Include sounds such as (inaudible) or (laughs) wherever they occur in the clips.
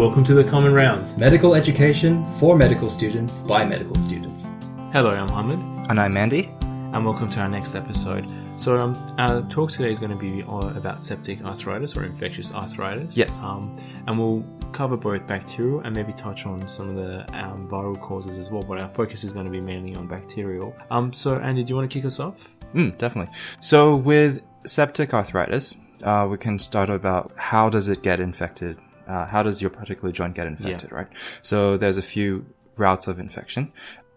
Welcome to the Common Rounds. Medical education for medical students by medical students. Hello, I'm Hamid, And I'm Andy. and welcome to our next episode. So, um, our talk today is going to be about septic arthritis or infectious arthritis. Yes. Um, and we'll cover both bacterial and maybe touch on some of the um, viral causes as well. But our focus is going to be mainly on bacterial. Um, so, Andy, do you want to kick us off? Mm, definitely. So with septic arthritis, uh, we can start about how does it get infected? Uh, how does your particular joint get infected, right? So there's a few routes of infection.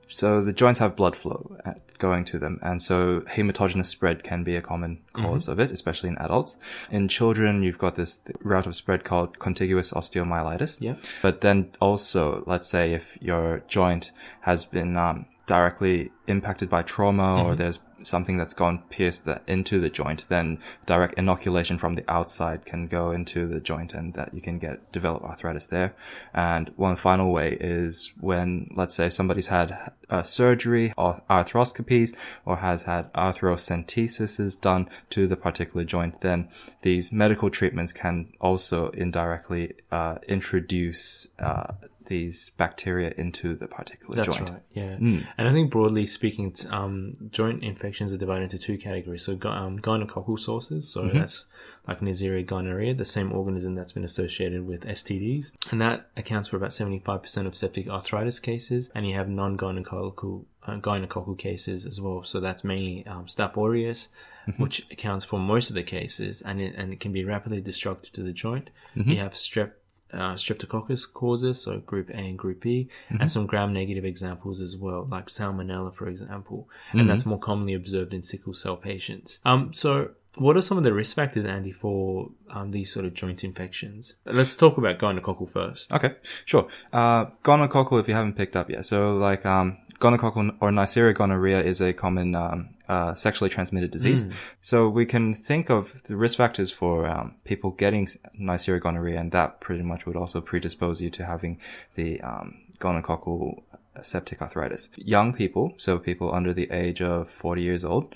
So the joints have blood flow uh, going to them, and so hematogenous spread can be a common because of it, especially in adults. In children, you've got this route of spread called contiguous osteomyelitis. Yeah. But then also, let's say if your joint has been um, directly impacted by trauma or there's something that's gone pierced that into the joint, then direct inoculation from the outside can go into the joint and that you can get develop arthritis there. And one final way is when, let's say somebody's had surgery or arthroscopies or has had arthrocentesis done to the particular joint, then these medical treatments can also indirectly uh, introduce uh, these bacteria into the particular That's joint. right. Yeah. And I think broadly speaking, um, joint infections are divided into two categories. So, um, gonococcal sources. So that's like Neisseria gonorrhea, the same organism that's been associated with STDs, and that accounts for about seventy-five percent of septic arthritis cases. And you have non-gonococcal uh, gonococcal cases as well. So that's mainly um, Staph aureus, which accounts for most of the cases, and it and it can be rapidly destructive to the joint. You have strep uh, streptococcus causes, so group A and group B, and some gram negative examples as well, like salmonella, for example, and that's more commonly observed in sickle cell patients. Um, so what are some of the risk factors, Andy, for um, these sort of joint infections? Let's talk about gonococcal first. Okay, sure. Uh, gonococcal, if you haven't picked up yet. So, like, um, gonococcal or Neisseria gonorrhea is a common um, uh, sexually transmitted disease. So we can think of the risk factors for um, people getting Neisseria gonorrhea, and that pretty much would also predispose you to having the um, gonococcal septic arthritis. Young people, so people under the age of 40 years old,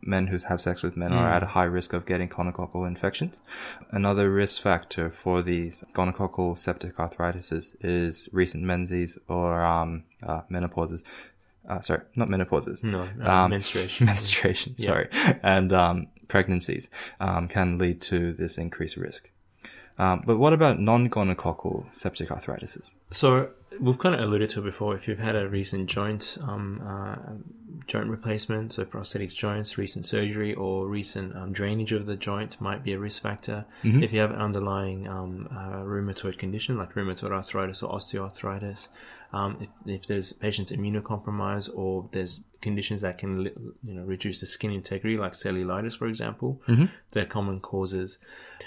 men who have sex with men are at a high risk of getting gonococcal infections. Another risk factor for these gonococcal septic arthritis is, recent menses or um, uh, menopauses. Uh, sorry, not menopauses. No, uh, Um, (laughs) menstruation. menstruation, sorry, and um, pregnancies um, can lead to this increased risk. Um, but what about non-gonococcal septic arthritis? So we've kind of alluded to it before. If you've had a recent joint um, uh, joint replacement, so prosthetic joints, recent surgery, or recent um, drainage of the joint might be a risk factor. If you have an underlying um, uh, rheumatoid condition like rheumatoid arthritis or osteoarthritis, um, if, if there's patients immunocompromised or there's conditions that can you know reduce the skin integrity like cellulitis for example they're common causes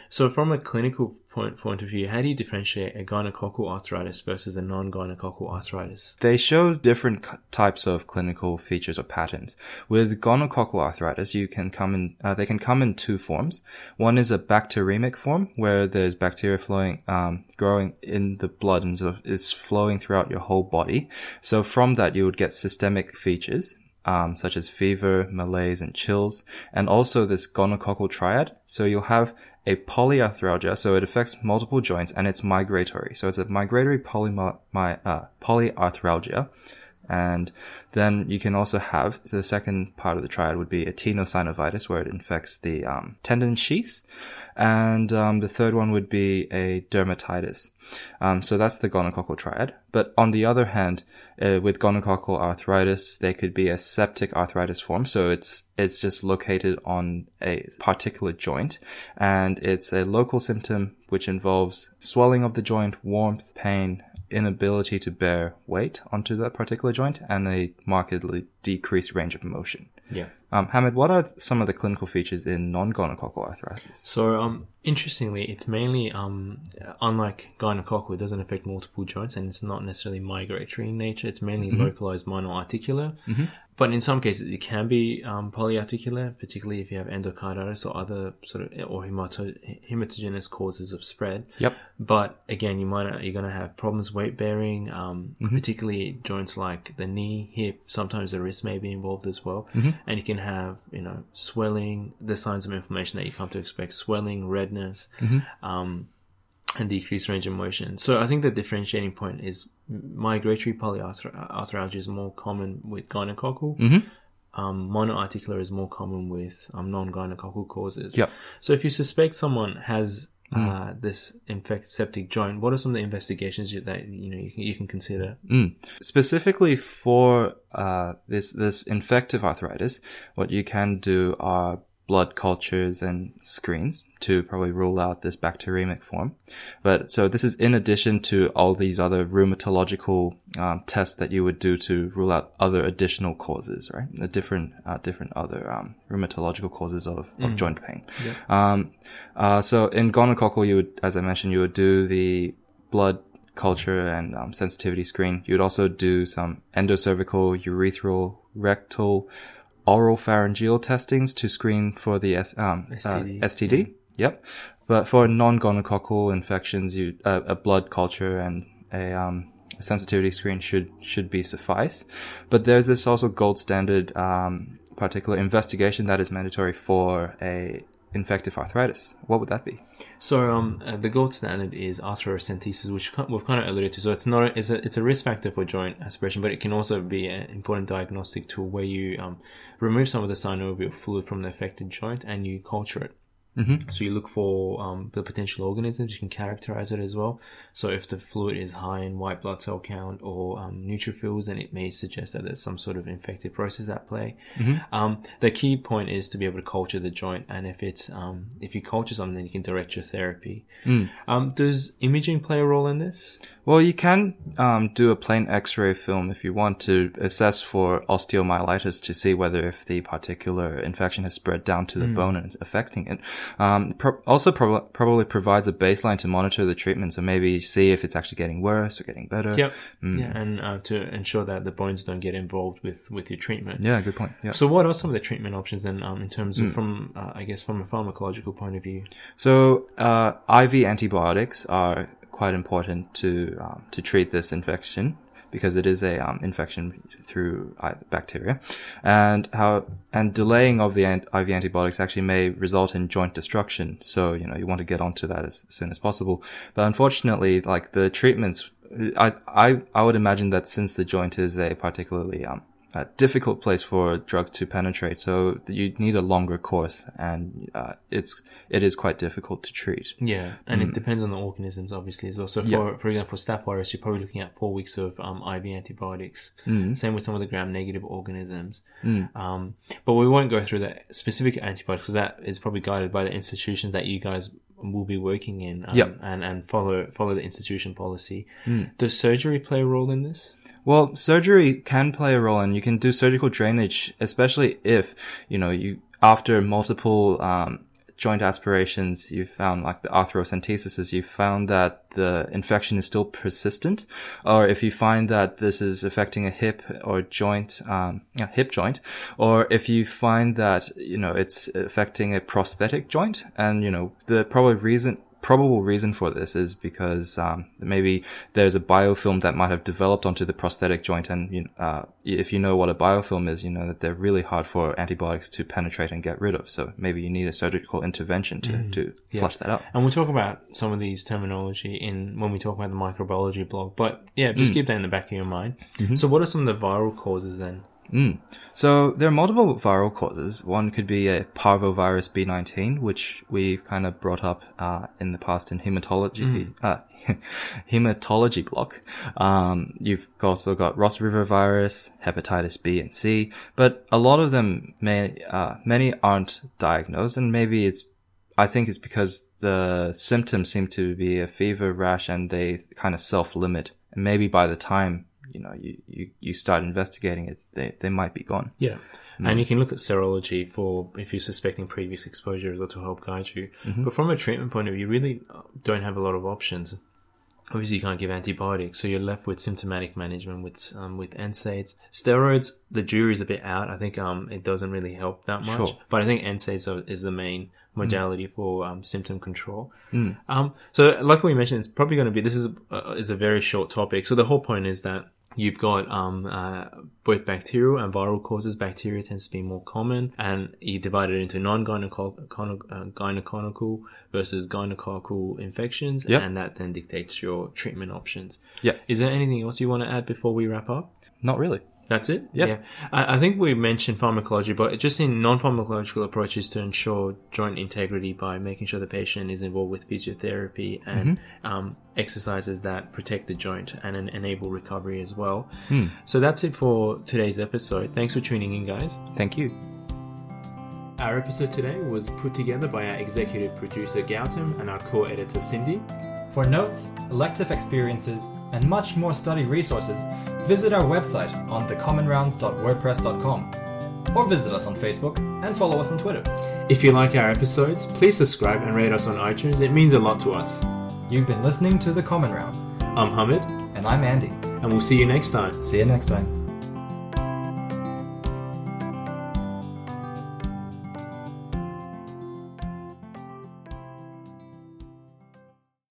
so from a clinical point, point of view how do you differentiate a gonococcal arthritis versus a non-gonococcal arthritis They show different types of clinical features or patterns. With gonococcal arthritis, you can come in. Uh, they can come in two forms. One is a bacteremic form, where there's bacteria flowing, um, growing in the blood, and so it's flowing throughout your whole body. So from that, you would get systemic features. Um, such as fever, malaise, and chills, and also this gonococcal triad. So you'll have a polyarthralgia, so it affects multiple joints, and it's migratory. So it's a migratory polymo- my, uh, polyarthralgia. And then you can also have so the second part of the triad would be a tenosynovitis, where it infects the um, tendon sheaths, and um, the third one would be a dermatitis. Um, so that's the gonococcal triad. But on the other hand, uh, with gonococcal arthritis, there could be a septic arthritis form. So it's it's just located on a particular joint, and it's a local symptom which involves swelling of the joint, warmth, pain, inability to bear weight onto that particular joint, and a markedly decreased range of motion. yeah Um, Hamid, what are some of the clinical features in non-gonococcal arthritis? So, um, interestingly, it's mainly, um, unlike gonococcal, it doesn't affect multiple joints and it's not necessarily migratory in nature. It's mainly localized monoarticular. But in some cases, it can be um, polyarticular, particularly if you have endocarditis or other sort of or hemato- hematogenous causes of spread. Yep. But again, you might you're going to have problems weight bearing, um, particularly joints like the knee, hip. Sometimes the wrist may be involved as well, and you can have you know swelling, the signs of inflammation that you come to expect: swelling, redness. Um, and decreased range of motion. So I think the differentiating point is migratory polyarthralgia is more common with gonococcal. Mm-hmm. Um, monoarticular is more common with um, non-gonococcal causes. Yep. So if you suspect someone has uh, this infect septic joint, what are some of the investigations you, that you know you can, you can consider? Mm. Specifically for uh, this this infective arthritis, what you can do are blood cultures and screens to probably rule out this bacteremic form. But so this is in addition to all these other rheumatological um, tests that you would do to rule out other additional causes, right? The different uh, different other um, rheumatological causes of, of joint pain. Um, uh, so in gonococcal, you would, as I mentioned, you would do the blood culture and um, sensitivity screen. You would also do some endocervical, urethral, rectal, oral pharyngeal testings to screen for the S, um, STD. Uh, STD. Yep. But for non-gonococcal infections, you uh, a blood culture and a um, sensitivity screen should should be suffice. But there's this also gold standard um, particular investigation that is mandatory for a infective arthritis. What would that be? So um, uh, the gold standard is arthrocentesis, which we've kind of alluded to. So it's not a, it's a it's a risk factor for joint aspiration, but it can also be an important diagnostic tool where you um, remove some of the synovial fluid from the affected joint and you culture it. Mm-hmm. So you look for um, the potential organisms. You can characterize it as well. So if the fluid is high in white blood cell count or um, neutrophils, then it may suggest that there's some sort of infective process at play. Um, the key point is to be able to culture the joint, and if it's um, if you culture something, then you can direct your therapy. Um, does imaging play a role in this? Well, you can um, do a plain X-ray film if you want to assess for osteomyelitis to see whether if the particular infection has spread down to the bone and affecting it. Um, pro- also, prob- probably provides a baseline to monitor the treatment, so maybe see if it's actually getting worse or getting better. Yep. Yeah, and uh, to ensure that the bones don't get involved with with your treatment. Yeah, good point. Yeah. So, what are some of the treatment options then, um, in terms of from, uh, I guess, from a pharmacological point of view? So uh, IV antibiotics are quite important to um, to treat this infection because it is a um, infection through uh, bacteria, and how and delaying of the IV antibiotics actually may result in joint destruction. So you know you want to get onto that as soon as possible. But unfortunately, like the treatments, I I I would imagine that since the joint is a particularly um, a difficult place for drugs to penetrate. So you need a longer course, and uh, it's it is quite difficult to treat. Yeah, and it depends on the organisms, obviously, as well. So, for Yeah. for example, staph aureus, you're probably looking at four weeks of um, IV antibiotics. Same with some of the gram-negative organisms. Um, but we won't go through the specific antibiotics because that is probably guided by the institutions that you guys will be working in. Um, Yep. and and follow follow the institution policy. Does surgery play a role in this? Well, surgery can play a role, and you can do surgical drainage, especially if you know you after multiple um, joint aspirations, you found like the arthrocentesis, you found that the infection is still persistent, or if you find that this is affecting a hip or joint, um, hip joint, or if you find that you know it's affecting a prosthetic joint, and you know the probably reason probable reason for this is because um, maybe there's a biofilm that might have developed onto the prosthetic joint, and you, uh, if you know what a biofilm is, you know that they're really hard for antibiotics to penetrate and get rid of. So maybe you need a surgical intervention to, to flush that out. And we'll talk about some of these terminology in when we talk about the microbiology blog. But yeah, just keep that in the back of your mind. So, what are some of the viral causes then? Mm. So there are multiple viral causes. One could be a parvovirus B19, which we kind of brought up uh, in the past in hematology (laughs) uh, hematology block. Um, you've also got Ross River virus, hepatitis B and C, but a lot of them may uh, many aren't diagnosed, and maybe it's I think it's because the symptoms seem to be a fever, rash, and they kind of self limit. And maybe by the time you know you, you, you start investigating it, they, they might be gone. Yeah. And you can look at serology for if you're suspecting previous exposure as well to help guide you. But from a treatment point of view, you really don't have a lot of options. Obviously, you can't give antibiotics, so you're left with symptomatic management with um, with NSAIDs. Steroids, the jury's a bit out. I think um, it doesn't really help that much. Sure. But I think NSAIDs are, is the main modality for um, symptom control. Um, so, like we mentioned, it's probably going to be this is uh, is a very short topic. So the whole point is that You've got um, uh, both bacterial and viral causes. Bacteria tends to be more common, and you divide it into non-gynecological versus gynecological infections, Yep. and that then dictates your treatment options. Yes. Is there anything else you want to add before we wrap up? Not really. That's it. Yep. Yeah. I, I think we mentioned pharmacology, but just in non-pharmacological approaches to ensure joint integrity by making sure the patient is involved with physiotherapy and um, exercises that protect the joint and en- enable recovery as well. So that's it for today's episode. Thanks for tuning in, guys. Thank you. Our episode today was put together by our executive producer Gautam and our co-editor Cindy. For notes, elective experiences, and much more study resources, visit our website on thecommonrounds.wordpress.com or visit us on Facebook and follow us on Twitter. If you like our episodes, please subscribe and rate us on iTunes. It means a lot to us. You've been listening to The Common Rounds, I'm Hamid, and I'm Andy. and we'll see you next time. See you next time.